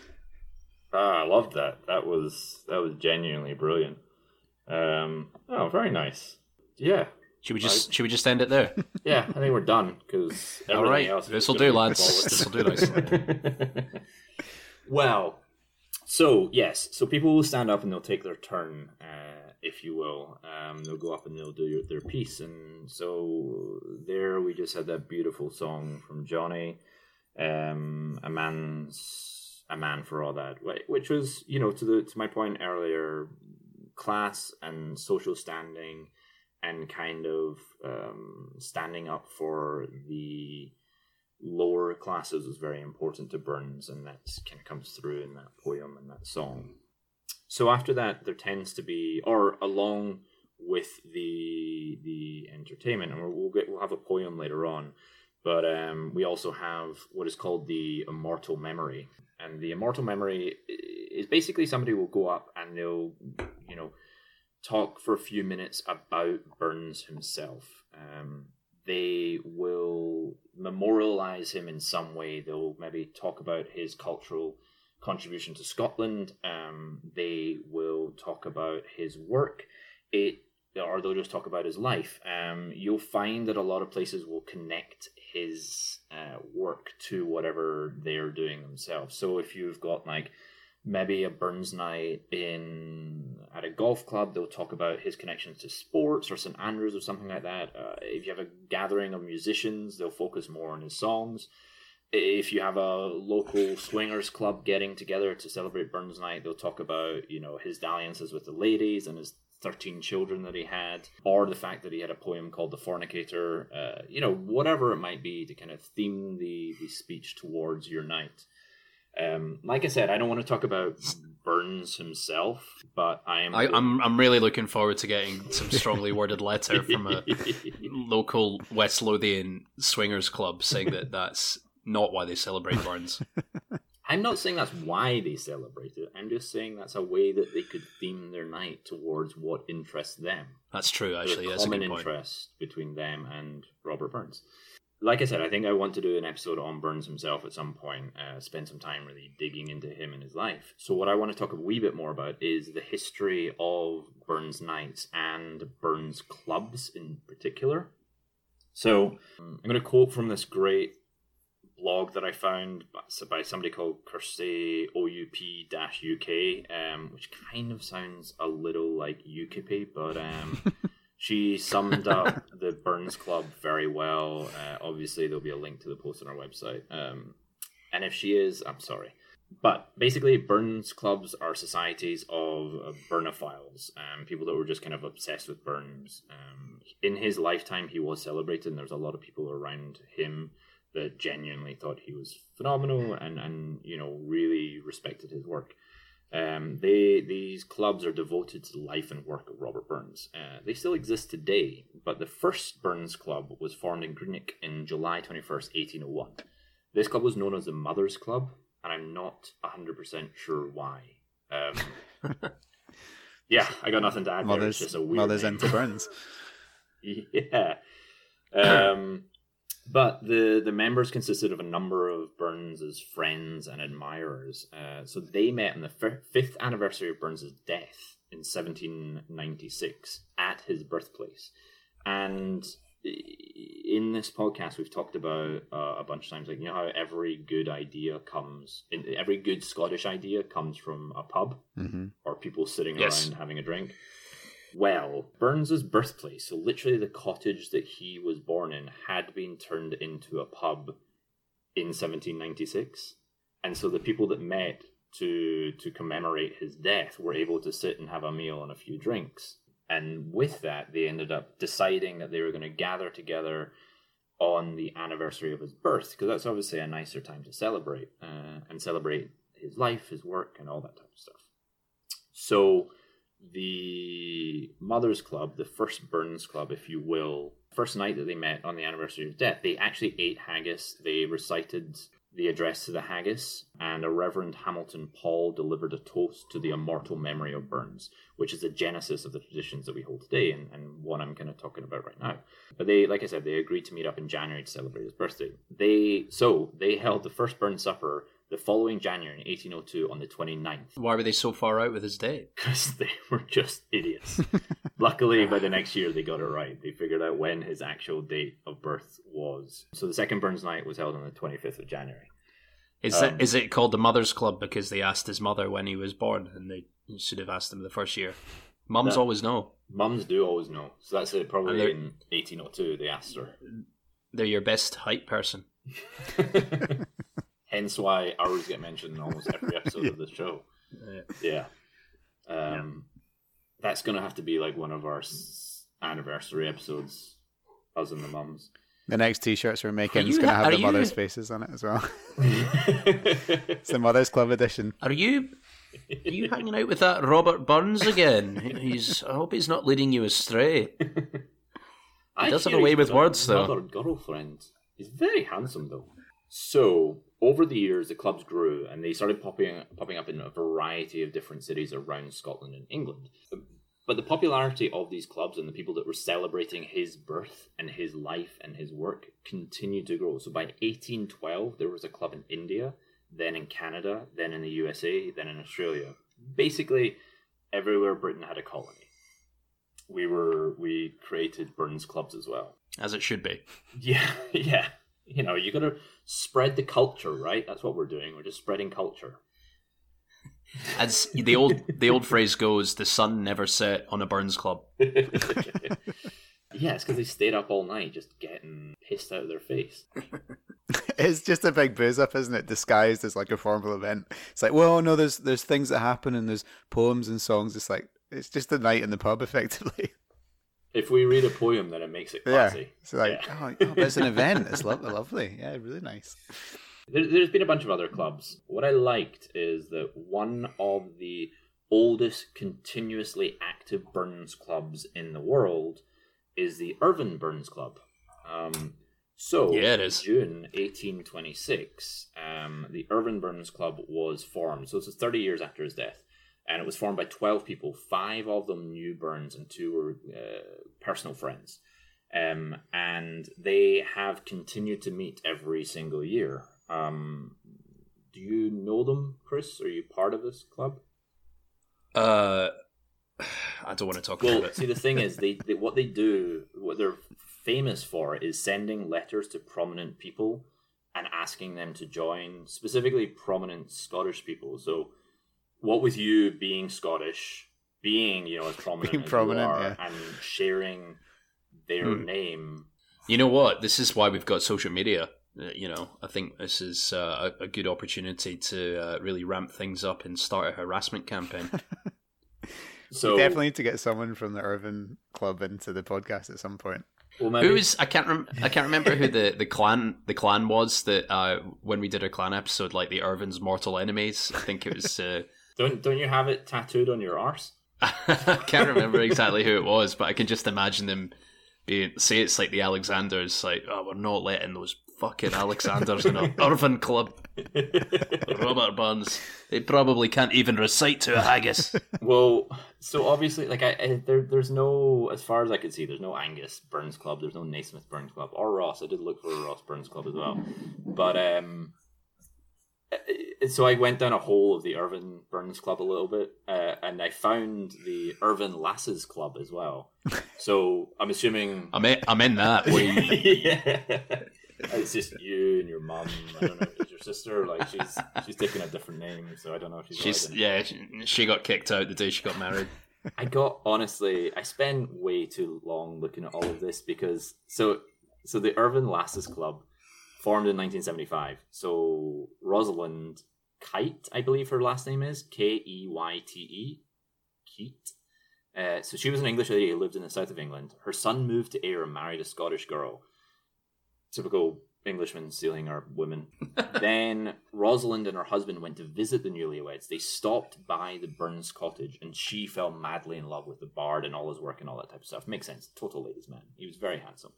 Ah, I loved that. That was that was genuinely brilliant. Um, oh, very nice. Yeah, Should we just should we just end it there? (laughs) yeah. I think we're done because All right, else. this'll do, lads. This'll do nicely. well, so yes, so people will stand up and they'll take their turn, uh, if you will. Um, they'll go up and they'll do their piece, and so there we just had that beautiful song from Johnny, um, a man's a man for all that, which was you know to the to my point earlier, class and social standing, and kind of um, standing up for the lower classes was very important to Burns, and that kind of comes through in that poem and that song. So after that, there tends to be, or along with the the entertainment, and we'll, get we'll have a poem later on, but um, we also have what is called the immortal memory, and the immortal memory is basically somebody will go up and they'll, you know, talk for a few minutes about Burns himself. Um, they will memorialize him in some way. They'll maybe talk about his cultural contribution to Scotland. Um, they will talk about his work. It or they'll just talk about his life. Um, you'll find that a lot of places will connect his uh, work to whatever they're doing themselves. So if you've got like maybe a Burns night in at a golf club, they'll talk about his connections to sports or St Andrews or something like that. Uh, if you have a gathering of musicians, they'll focus more on his songs. If you have a local swingers club getting together to celebrate Burns night, they'll talk about you know his dalliances with the ladies and his 13 children that he had, or the fact that he had a poem called The Fornicator, uh, you know, whatever it might be to kind of theme the, the speech towards your night. Um, like I said, I don't want to talk about Burns himself, but I am. I, I'm I'm really looking forward to getting some strongly worded letter from a (laughs) local West Lothian swingers club saying that that's not why they celebrate Burns. (laughs) I'm not saying that's why they celebrate it. I'm just saying that's a way that they could theme their night towards what interests them. That's true, There's actually. a That's a common good point. interest between them and Robert Burns. Like I said, I think I want to do an episode on Burns himself at some point, uh, spend some time really digging into him and his life. So, what I want to talk a wee bit more about is the history of Burns Nights and Burns clubs in particular. So, um, I'm going to quote from this great blog that I found by- somebody called Kirsty OUP-UK, um, which kind of sounds a little like UKIP, but um, (laughs) she summed up the Burns Club very well. Uh, obviously, there'll be a link to the post on our website. Um, and if she is, I'm sorry. But basically, Burns clubs are societies of uh, Burnophiles, um, people that were just kind of obsessed with Burns. Um, in his lifetime, he was celebrated, and there's a lot of people around him that genuinely thought he was phenomenal and, and you know really respected his work. Um, they these clubs are devoted to the life and work of Robert Burns. Uh, they still exist today, but the first Burns Club was formed in Greenock in July twenty first, eighteen oh one. This club was known as the Mothers Club, and I'm not hundred percent sure why. Um, (laughs) yeah, I got nothing to add. there. It's Mothers, just a weird mothers name. into Burns. (laughs) yeah. Um, but the the members consisted of a number of Burns's friends and admirers. Uh, so they met on the fir- fifth anniversary of Burns's death in 1796 at his birthplace, and in this podcast we've talked about uh, a bunch of times like you know how every good idea comes in every good scottish idea comes from a pub hmm or people sitting Yes. around having a drink. Well, Burns's birthplace, so literally the cottage that he was born in, had been turned into a pub in 1796. and so the people that met to to commemorate his death were able to sit and have a meal and a few drinks. And with that, they ended up deciding that they were going to gather together on the anniversary of his birth, because that's obviously a nicer time to celebrate uh, and celebrate his life, his work, and all that type of stuff. So the Mothers Club, the first Burns Club, if you will, first night that they met on the anniversary of death, they actually ate haggis. They recited the address to the haggis, and a Reverend Hamilton Paul delivered a toast to the immortal memory of Burns, which is the genesis of the traditions that we hold today, and, and one I'm kind of talking about right now. But they, like I said, they agreed to meet up in January to celebrate his birthday. They so they held the first Burns supper the following January in 1802 on the 29th Why were they so far out with his date? (laughs) because they were just idiots. (laughs) Luckily, by the next year, they got it right. They figured out when his actual date of birth was. So the second Burns night was held on the 25th of January. Is Um, it is it called the Mother's Club because they asked his mother when he was born and they should have asked him the first year? Mums That- always know. Mums do always know. So that's it. Probably in 1802, they asked her. They're your best height person. (laughs) Hence why ours get mentioned in almost every (laughs) episode of the show. Yeah. Yeah. Um, That's going to have to be like one of our s- anniversary episodes, us and the mums. The next T-shirts we're making is going to ha- have are the mothers' faces on it as well. (laughs) It's the Mothers Club edition. Are you are you hanging out with that Robert Burns again? He's I hope he's not leading you astray. (laughs) I does have a way with words, though. Another girlfriend. He's very handsome, though. So over the years, the clubs grew, and they started popping popping up in a variety of different cities around Scotland and England. But the popularity of these clubs and the people that were celebrating his birth and his life and his work continued to grow. So by 1812, there was a club in India, then in Canada, then in the USA, then in Australia. Basically, everywhere Britain had a colony we were we created Burns clubs as well. As it should be. (laughs) Yeah, yeah. You know, you got to spread the culture, right? That's what we're doing. We're just spreading culture. (laughs) As the old the old phrase goes, the sun never set on a Burns club. (laughs) (laughs) Yeah, it's because they stayed up all night just getting pissed out of their face. It's just a big booze up, isn't it? Disguised as like a formal event. It's like, well, no, there's there's things that happen and there's poems and songs. It's like it's just a night in the pub, effectively. If we read a poem, then it makes it Yeah, classy. it's like, Yeah. oh, oh, but it's an event. It's lo- (laughs) lovely. Yeah, really nice. There, there's been a bunch of other clubs. What I liked is that one of the oldest continuously active Burns clubs in the world is the Irvine Burns Club. Um, so, Yeah, it is. June 1826, um, the Irvine Burns Club was formed. So, this is 30 years after his death. And it was formed by 12 people. Five of them knew Burns, and two were uh, personal friends. Um, and they have continued to meet every single year. Um, do you know them, Chris? Are you part of this club? Uh (sighs) I don't want to talk Well, about it. see, the thing is, they, (laughs) they what they do, what they're famous for, is sending letters to prominent people and asking them to join, specifically prominent Scottish people. So, what with you being Scottish, being you know as prominent Being as prominent, you are, yeah. and sharing their Hmm. name, You know what? This is why we've got social media. Uh, you know, I think this is uh, a, a good opportunity to uh, really ramp things up and start a harassment campaign. (laughs) so Definitely need to get someone from the Irvine Club into the podcast at some point. well, maybe, Who is I can't rem- I can't remember who the, the clan the clan was that uh, when we did our clan episode, like the Irvine's mortal enemies. I think it was. Uh, don't don't you have it tattooed on your arse? I (laughs) can't remember exactly who it was, but I can just imagine them being say it's like the Alexanders, like oh, we're not letting those fucking Alexanders in our (laughs) Irvine club. Robert Burns, they probably can't even recite to a haggis. (laughs) Well, so obviously, like I, I there, there's no, as far as I could see, there's no Angus Burns Club, there's no Naismith Burns Club, or Ross. I did look for a Ross Burns Club as well, but um, so I went down a hole of the Irvine Burns Club a little bit, uh, and I found the Irvine Lasses Club as well. (laughs) So I'm assuming, I'm in, I'm in that. Where (laughs) you, yeah, (laughs) it's just you and your mum. I don't know, is your sister like she's she's taking a different name, so I don't know if she's. she's allowed yeah, she, she got kicked out the day she got married. I got honestly, I spent way too long looking at all of this because so so the Irvin Lasses Club formed in 1975. So Rosalind Keyte, I believe her last name is K E Y T E. Keat. Uh, so she was an English lady who lived in the south of England. Her son moved to Ayr and married a Scottish girl. Typical Englishman stealing our women. (laughs) then Rosalind and her husband went to visit the newlyweds. They stopped by the Burns cottage, and she fell madly in love with the bard and all his work and all that type of stuff. Makes sense. Total ladies' man. He was very handsome.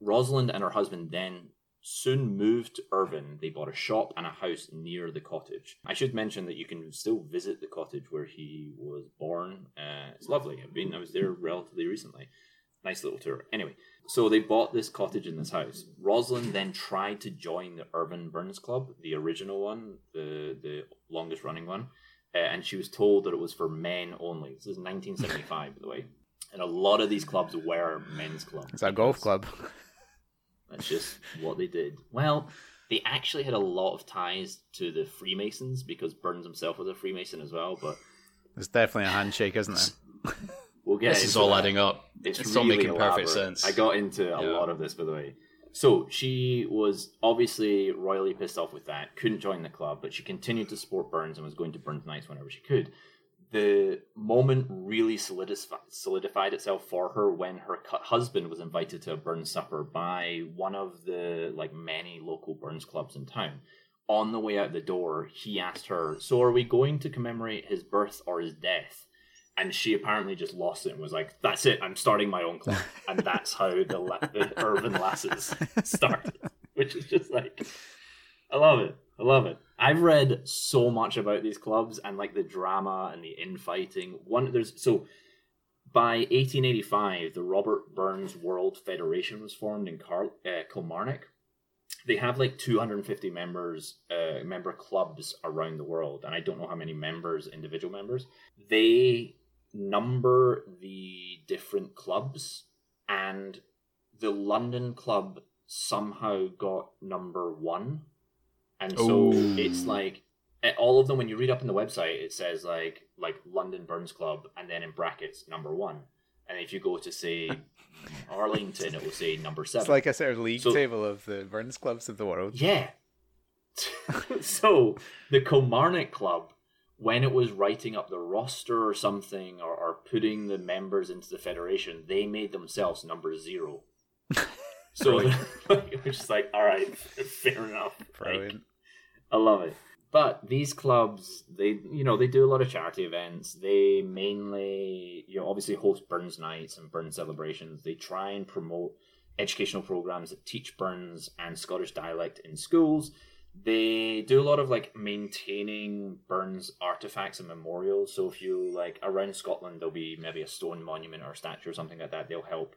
Rosalind and her husband then soon moved to Irvine. They bought a shop and a house near the cottage. I should mention that you can still visit the cottage where he was born. Uh, it's lovely. I've been. I was there relatively recently. Nice little tour. Anyway, so they bought this cottage and this house. Rosalind then tried to join the Irvine Burns Club, the original one, the the longest running one, uh, and she was told that it was for men only. This is 1975, by the way. And a lot of these clubs were men's clubs. It's a golf club. That's just what they did. Well, they actually had a lot of ties to the Freemasons because Burns himself was a Freemason as well. But It's definitely a handshake, isn't it? (laughs) we'll get This is all that. adding up. It's, It's all really making perfect sense. I got into a Yeah. lot of this, by the way. So she was obviously royally pissed off with that. Couldn't join the club, but she continued to support Burns and was going to Burns nights whenever she could. The moment really solidified, solidified itself for her when her husband was invited to a Burns supper by one of the like many local Burns clubs in town. On the way out the door, he asked her, "So are we going to commemorate his birth or his death?" and she apparently just lost it and was like, "That's it, I'm starting my own club," (laughs) and that's how the, la- the Irvine lasses started, (laughs) which is just like, I love it, I love it. I've read so much about these clubs and like the drama and the infighting. One there's so by 1885, the Robert Burns World Federation was formed in Car- uh, Kilmarnock. They have like 250 members, uh, member clubs around the world, and I don't know how many members, individual members. They number the different clubs, and the London club somehow got number one, and so Ooh. it's like all of them. When you read up on the website, it says like like London Burns Club, and then in brackets number one. And if you go to say (laughs) Arlington, it will say number seven. It's like a sort of league So- table of the Burns clubs of the world. Yeah. (laughs) so the Kilmarnock Club, when it was writing up the roster or something, or, or putting the members into the federation, they made themselves number zero. (laughs) So like, it was just like, all right, fair enough. Like, Brilliant. I love it. But these clubs, they you know they do a lot of charity events. They mainly you know obviously host Burns nights and Burns celebrations. They try and promote educational programs that teach Burns and Scottish dialect in schools. They do a lot of like maintaining Burns artifacts and memorials. So if you like around Scotland, there'll be maybe a stone monument or a statue or something like that. They'll help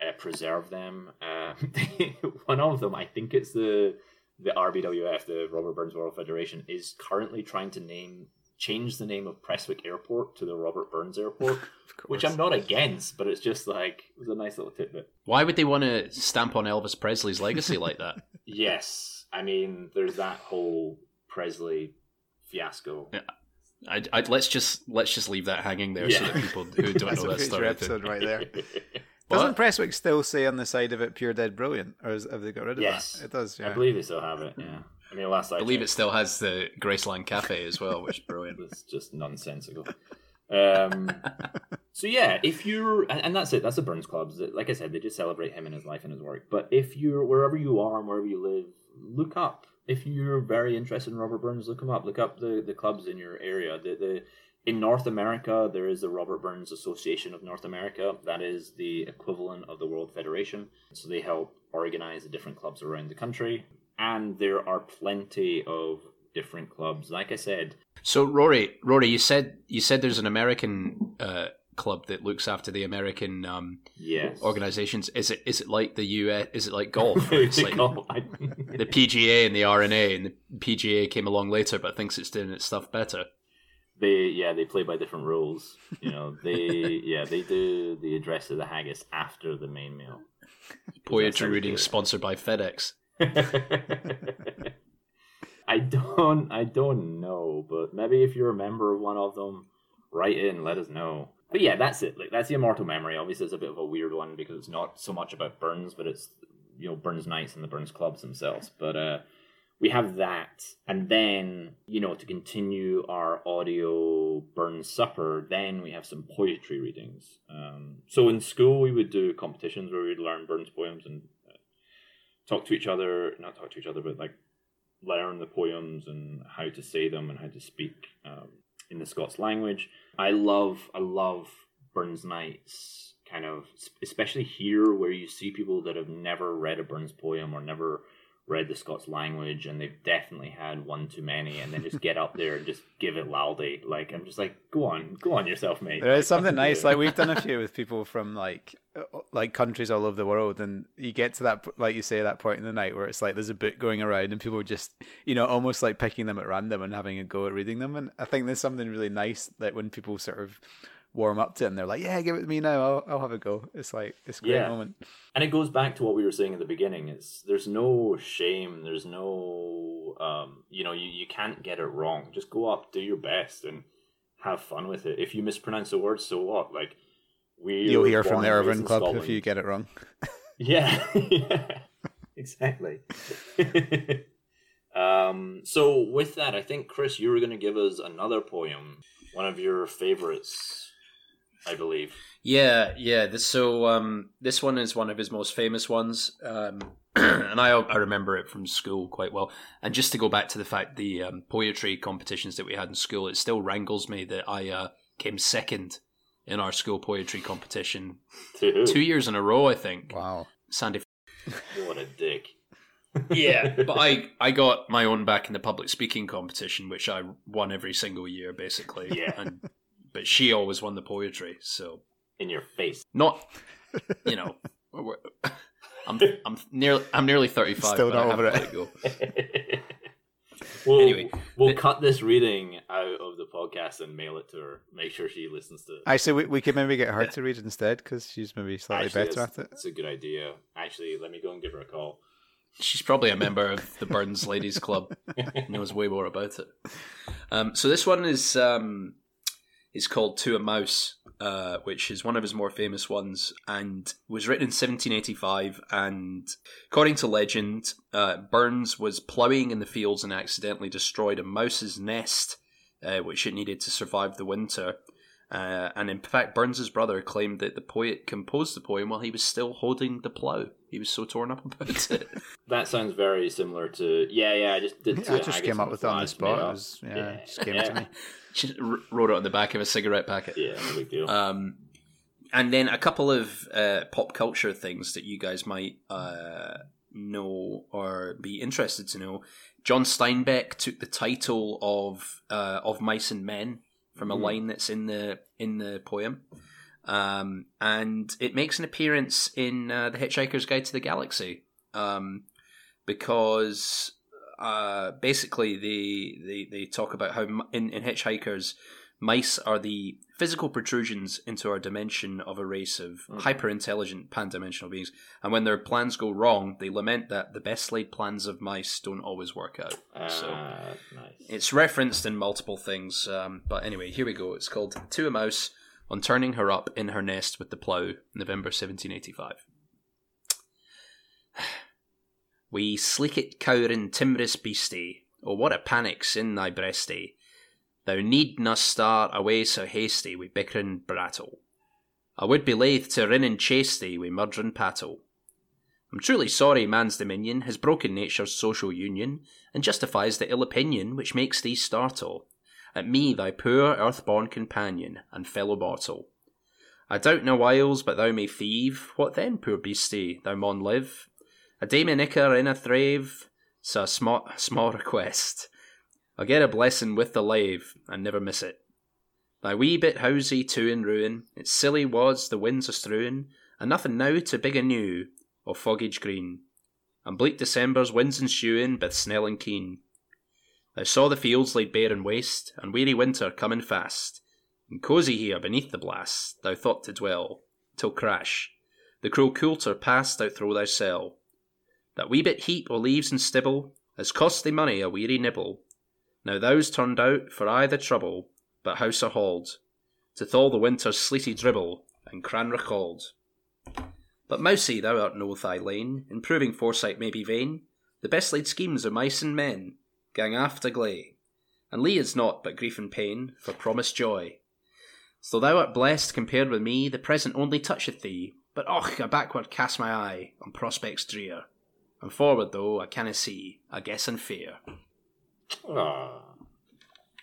uh, preserve them. Uh, (laughs) one of them, I think it's the the RBWF, the Robert Burns World Federation, is currently trying to name change the name of Prestwick Airport to the Robert Burns Airport, (laughs) which. I'm not against, but it's just like it was a nice little tidbit. Why would they want to stamp on Elvis Presley's legacy like that? (laughs) Yes, I mean there's that whole Presley fiasco. I, I, let's just let's just leave that hanging there so that people who don't know (laughs) that story. episode right there. What? Doesn't Prestwick still say on the side of it "Pure Dead Brilliant," or is, have they got rid of Yes. that? It does. Yeah. I believe they still have it. Yeah, I mean last I I believe it still has the Graceland Cafe as well, which is brilliant. (laughs) It's just nonsensical. Um, so yeah, if you're, and, and that's it. That's the Burns clubs. Like I said, they just celebrate him and his life and his work. But if you're wherever you are and wherever you live, look up. If you're very interested in Robert Burns, look him up. Look up the, the clubs in your area. The, the in North America, there is the Robert Burns Association of North America. That is the equivalent of the World Federation. So they help organize the different clubs around the country. And there are plenty of different clubs. Like I said, So Rory, Rory, you said you said there's an American uh, club that looks after the American um, yes. organizations. Is it is it like the US? Is it like golf? (laughs) it's like (laughs) the PGA and the R&A, and the PGA came along later, but thinks it's doing its stuff better. They yeah they play by different rules. You know they (laughs) yeah they do the address of the haggis after the main meal. Poetry reading sponsored by FedEx. (laughs) I don't I don't know, but maybe if you're a member of one of them, write in, let us know. But yeah, that's it. Like that's the immortal memory. Obviously, it's a bit of a weird one because it's not so much about Burns, but it's you know Burns Nights and the Burns clubs themselves. But uh, we have that, and then you know to continue our audio burn supper, then we have some poetry readings. Um, so in school we would do competitions where we'd learn Burns poems and uh, talk to each other, not talk to each other, but like learn the poems and how to say them and how to speak um, in the Scots language. I love, I love Burns nights, kind of, especially here where you see people that have never read a Burns poem or never read the Scots language and they've definitely had one too many and then just get up there and just give it loudly. Like I'm just like, go on, go on yourself, mate. There is something (laughs) nice. Like we've done a few with people from like like countries all over the world, and you get to that like you say that point in the night where it's like there's a book going around and people are just you know almost like picking them at random and having a go at reading them. And I think there's something really nice that when people sort of warm up to it and they're like, yeah, give it to me now. I'll, I'll have a go. It's like it's a great Yeah. moment. and it goes back to what we were saying at the beginning It's there's no shame there's no um, you know you, you can't get it wrong just go up do your best and have fun with it if you mispronounce a word so what like we You'll hear from the Irvine in Club if you get it wrong. (laughs) yeah, yeah (laughs) exactly (laughs) um, so with that i think chris you were going to give us another poem one of your favorites i believe Yeah, yeah. This, so um, this one is one of his most famous ones, um, (clears throat) and I I remember it from school quite well. And just to go back to the fact the um, poetry competitions that we had in school, it still wrangles me that I uh, came second in our school poetry competition to who? two years in a row. I think Wow. Sandy. what a dick Yeah, (laughs) but I I got my own back in the public speaking competition, which I won every single year, basically. Yeah. And, but she always won the poetry, so in your face not you know (laughs) I'm I'm nearly I'm nearly 35 Still not over to it. go. we'll, Anyway, we'll the- cut this reading out of the podcast and mail it to her. Make sure she listens to it. Actually, we, we could maybe get her to read instead because she's maybe slightly Actually, better at it. It's a good idea. Actually, let me go and give her a call. she's probably a member of the Burns Ladies Club (laughs) knows way more about it um, so this one is um, is called To a Mouse uh, which is one of his more famous ones and was written in 1785 and according to legend uh, Burns was ploughing in the fields and accidentally destroyed a mouse's nest uh, which it needed to survive the winter uh, and in fact, Burns's brother claimed that the poet composed the poem while he was still holding the plough. He was so torn up about (laughs) it. That sounds very similar to yeah, yeah. I just did. two I just came up with it on the flies spot. made It up. was, yeah, it just came to me. (laughs) Just wrote it on the back of a cigarette packet. Yeah, no big deal. Um, and then a couple of uh, pop culture things that you guys might uh, know or be interested to know. John Steinbeck took the title of uh, of Mice and Men from a Mhm. line that's in the in the poem, um, and it makes an appearance in uh, the Hitchhiker's Guide to the Galaxy, um, because uh, basically they, they they talk about how in, in Hitchhikers mice are the physical protrusions into our dimension of a race of Mhm. hyper intelligent pan dimensional beings. And when their plans go wrong, they lament that the best laid plans of mice don't always work out. Uh, so nice. it's referenced in multiple things. Um, but anyway, here we go. It's called To a Mouse on Turning Her Up in Her Nest with the Plough, November 1785. (sighs) We sleekit cowrin timorous beastie, oh what a panic's in thy breastie. Thou needna start away so hasty wi' bickering brattle. I would be laith to rin and chase thee wi' murdering pattle. I'm truly sorry man's dominion has broken nature's social union, and justifies the ill opinion which makes thee startle at me, thy poor earth-born companion and fellow mortal. I doubt no whiles but thou may thieve. What then, poor beastie, thou maun live? A day nicker in a thrave, so a small, (laughs) small request. I'll get a blessing with the lave, and never miss it. Thy wee bit housey too in ruin, its silly wads the winds are strewing, and nothing now to big anew, o' foggage green. And bleak December's winds ensuing, bith snell and keen. Thou saw the fields laid bare and waste, and weary winter coming fast. And cosy here beneath the blast, thou thought to dwell, till crash, the cruel coulter passed out thro' thy cell. That wee bit heap o' leaves and stibble has cost thee money a weary nibble. Now thou's turned out for aye the trouble, but house a hold, to thaw the winter's sleety dribble, and cran recalled. But mousey, thou art no thy lane, improving foresight may be vain. The best laid schemes of mice and men gang after gley, and Lee is naught but grief and pain for promised joy. So thou art blessed compared with me, the present only toucheth thee, but och, I backward cast my eye on prospects drear, and forward though I canna see, I guess and fear. Ah,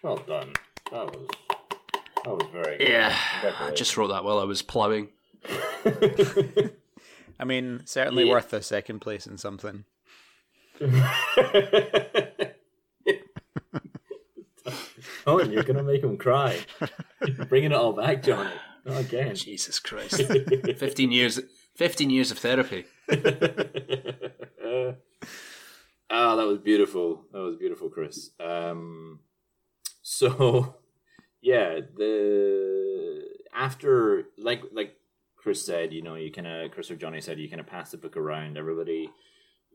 well done. That was that was very good. Yeah, I just wrote that while I was ploughing. (laughs) I mean, certainly Yeah. worth a second place in something. (laughs) oh, and you're gonna make him cry. You're bringing it all back, Johnny. Not again. Jesus Christ. (laughs) 15 years 15 years of therapy. Ah, that was beautiful. That was beautiful, Chris. Um, (laughs) so, yeah, the after like like Chris said, you know, you kind of Chris or Johnny said, you kind of pass the book around. Everybody,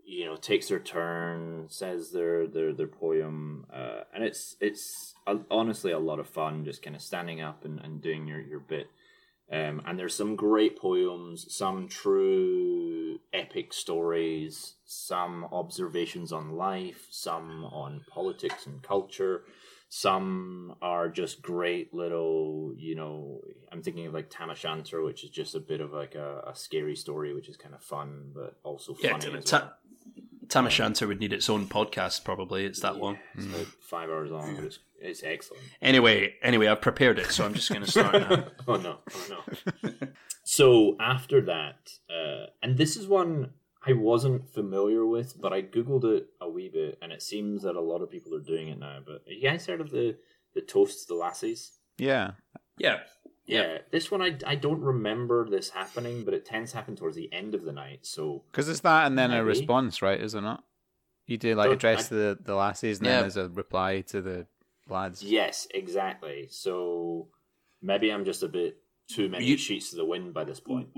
you know, takes their turn, says their their their poem, uh, and it's it's honestly a lot of fun. Just kind of standing up and, and doing your your bit. Um, and there's some great poems, some true epic stories, some observations on life, some on politics and culture. Some are just great little, you know. I'm thinking of like Tam o' Shanter, which is just a bit of like a, a scary story, which is kind of fun, but also Yeah, funny. as Ta- well. Tam o' Shanter would need its own podcast probably. It's that long. It's like five hours long, but it's it's excellent. Anyway, anyway, I've prepared it, so I'm just going to start now. (laughs) oh no! Oh no! so after that, uh, and this is one I wasn't familiar with, but I googled it a wee bit, and it seems that a lot of people are doing it now. But have you guys heard of the the toasts to lassies? Yeah. Yeah. Yeah, this one I, I don't remember this happening, but it tends to happen towards the end of the night. So Because it's that and then a response, right? Is it not? You do like address I- the, the lassies and Yeah. then there's a reply to the lads. yes, exactly. So maybe I'm just a bit too many You- sheets to the wind by this point.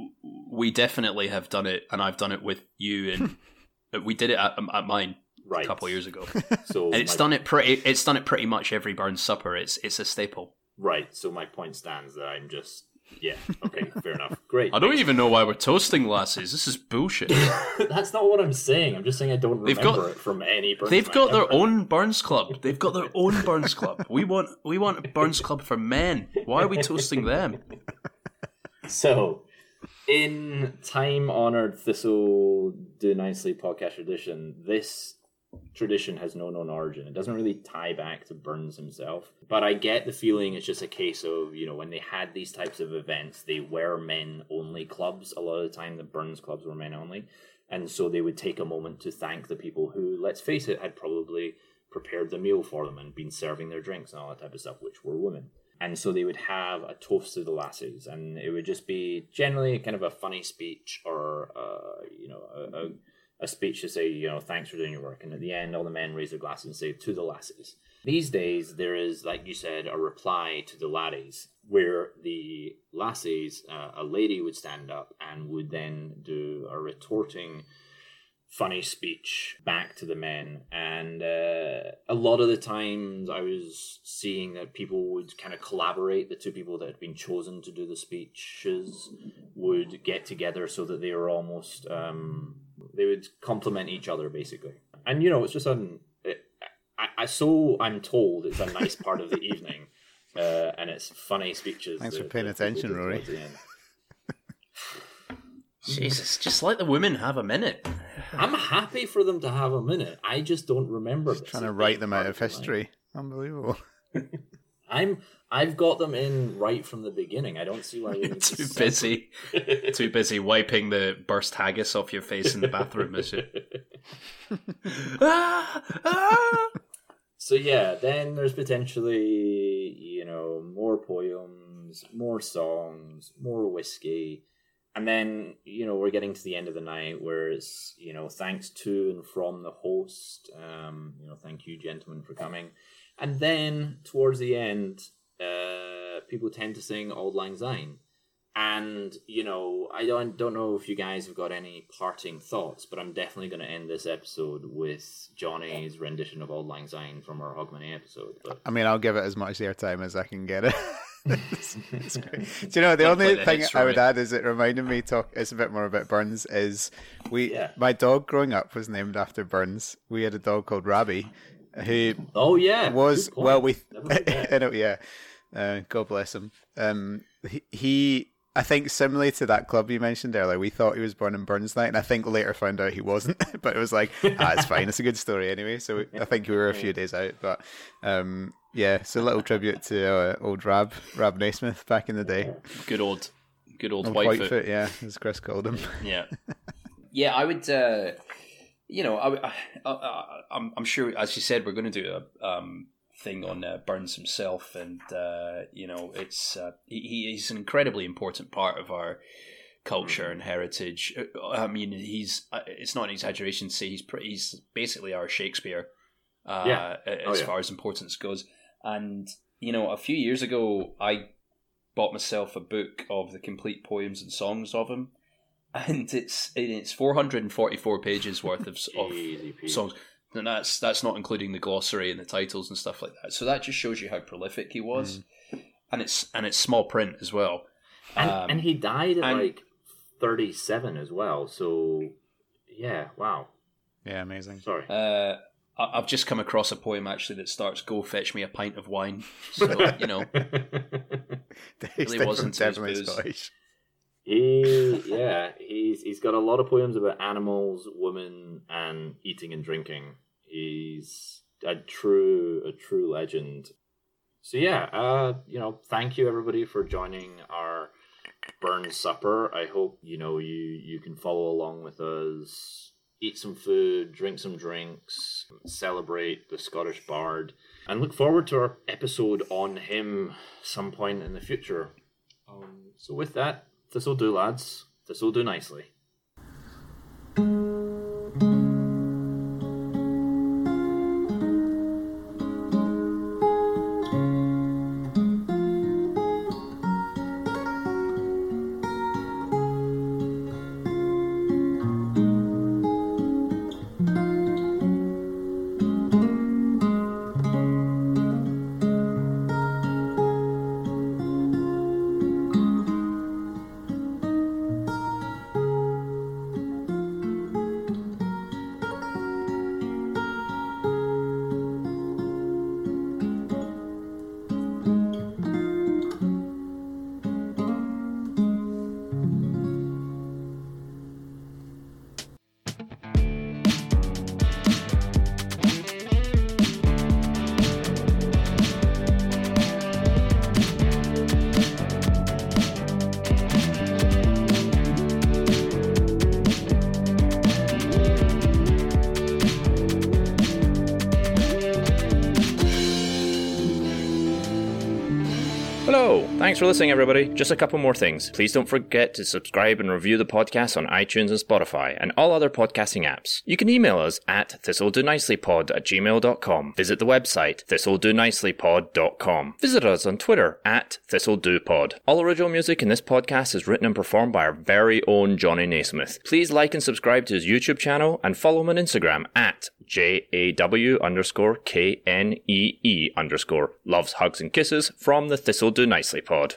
We definitely have done it, and I've done it with you, and (laughs) we did it at, um, at mine Right, a couple years ago. (laughs) So And it's my- done it pretty. It's done it pretty much every Burns supper. It's it's a staple. Right. So my point stands that I'm just yeah. Okay, fair enough. Great. I don't even know why we're toasting lasses. This is bullshit. (laughs) That's not what I'm saying. I'm just saying I don't They've remember got- it from any. Burns They've got their ever. own Burns Club. They've got their own (laughs) Burns Club. We want we want a Burns Club for men. Why are we toasting them? So, in time honored Thistle Do Nicely podcast tradition, this tradition has no known origin. It doesn't really tie back to Burns himself. But I get the feeling it's just a case of, you know, when they had these types of events, they were men only clubs. A lot of the time, the Burns clubs were men only. And so they would take a moment to thank the people who, let's face it, had probably prepared the meal for them and been serving their drinks and all that type of stuff, which were women. And so they would have a toast to the lasses, and it would just be generally kind of a funny speech or, uh, you know, a, a, a speech to say, you know, thanks for doing your work. And at the end, all the men raise their glasses and say, to the lasses. These days, there is, like you said, a reply to the laddies, where the lasses, uh, a lady would stand up and would then do a retorting funny speech back to the men and uh, a lot of the times i was seeing that people would kind of collaborate the two people that had been chosen to do the speeches would get together so that they were almost um, they would complement each other basically and you know it's just an it, I, I so i'm told it's a nice part of the (laughs) evening uh, and it's funny speeches Thanks for paying attention, Rory. towards the end. (laughs) Jesus, just let the women have a minute. i'm happy for them to have a minute i just don't remember this Trying to write them out of history. Unbelievable. (laughs) I'm I've got them in right from the beginning. I don't see why to (laughs) Too separate- busy, (laughs) too busy wiping the burst haggis off your face in the bathroom, is it? (laughs) ah, ah. so yeah, then there's potentially you know more poems, more songs, more whiskey, and then you know we're getting to the end of the night where it's you know thanks to and from the host. Um, you know, thank you, gentlemen, for coming, and then towards the end, uh, people tend to sing "Auld Lang Syne." And you know, I don't don't know if you guys have got any parting thoughts, but I'm definitely going to end this episode with Johnny's rendition of "Auld Lang Syne" from our Hogmanay episode. But I mean, I'll give it as much airtime as I can get it. (laughs) It's- it's great. (laughs) Do you know the Don't only the thing I would it. add is it reminded me talk. It's a bit more about Burns. Is we Yeah. my dog growing up was named after Burns. We had a dog called Rabbie, who Oh yeah, was well we (laughs) I know, yeah. Uh, god bless him. Um he, he i think similarly to that club you mentioned earlier we thought he was born in burns night and i think later found out he wasn't (laughs) but it was like (laughs) ah it's fine it's a good story anyway. So we, i think we were a few days out but um yeah so a little tribute to uh, old rab rab naismith back in the day. Good old, good old Old Whitefoot. whitefoot yeah as chris called him. Yeah, yeah. I would. Uh, you know, I, I, I, I'm, I'm sure, as you said, we're going to do a um, thing on uh, Burns himself, and uh, you know, it's uh, he, he's an incredibly important part of our culture and heritage. Uh, I mean, he's. uh, It's not an exaggeration to say he's pretty, he's basically our Shakespeare. Uh, Yeah. as Oh, yeah. far as importance goes, and you know, a few years ago, I bought myself a book of the complete poems and songs of him, and it's it's 444 pages worth of, of (laughs) songs, and that's that's not including the glossary and the titles and stuff like that. So that just shows you how prolific he was, and it's and it's small print as well. and, Um, and he died at and- like thirty-seven as well. So yeah, wow. yeah amazing Sorry. Uh, I- I've just come across a poem actually that starts "Go fetch me a pint of wine." (laughs) So you know, (laughs) it really wasn't to his definitely booze. Scottish. He yeah, he's he's got a lot of poems about animals, women, and eating and drinking. He's a true a true legend. So yeah, uh, you know, thank you everybody for joining our burn supper. I hope you know you you can follow along with us, eat some food, drink some drinks, celebrate the Scottish Bard, and look forward to our episode on him some point in the future. Um, so with that, this'll do, lads. This'll do nicely. For listening, everybody. Just a couple more things. Please don't forget to subscribe and review the podcast on iTunes and Spotify and all other podcasting apps. You can email us at thistledonicelypod at gmail.com. Visit the website thistledonicelypod.com. Visit us on Twitter at thistledopod. All original music in this podcast is written and performed by our very own Johnny Naismith. Please like and subscribe to his YouTube channel and follow him on Instagram at J-A-W underscore K-N-E-E underscore. Loves, hugs, and kisses from the Thistle Do Nicely pod.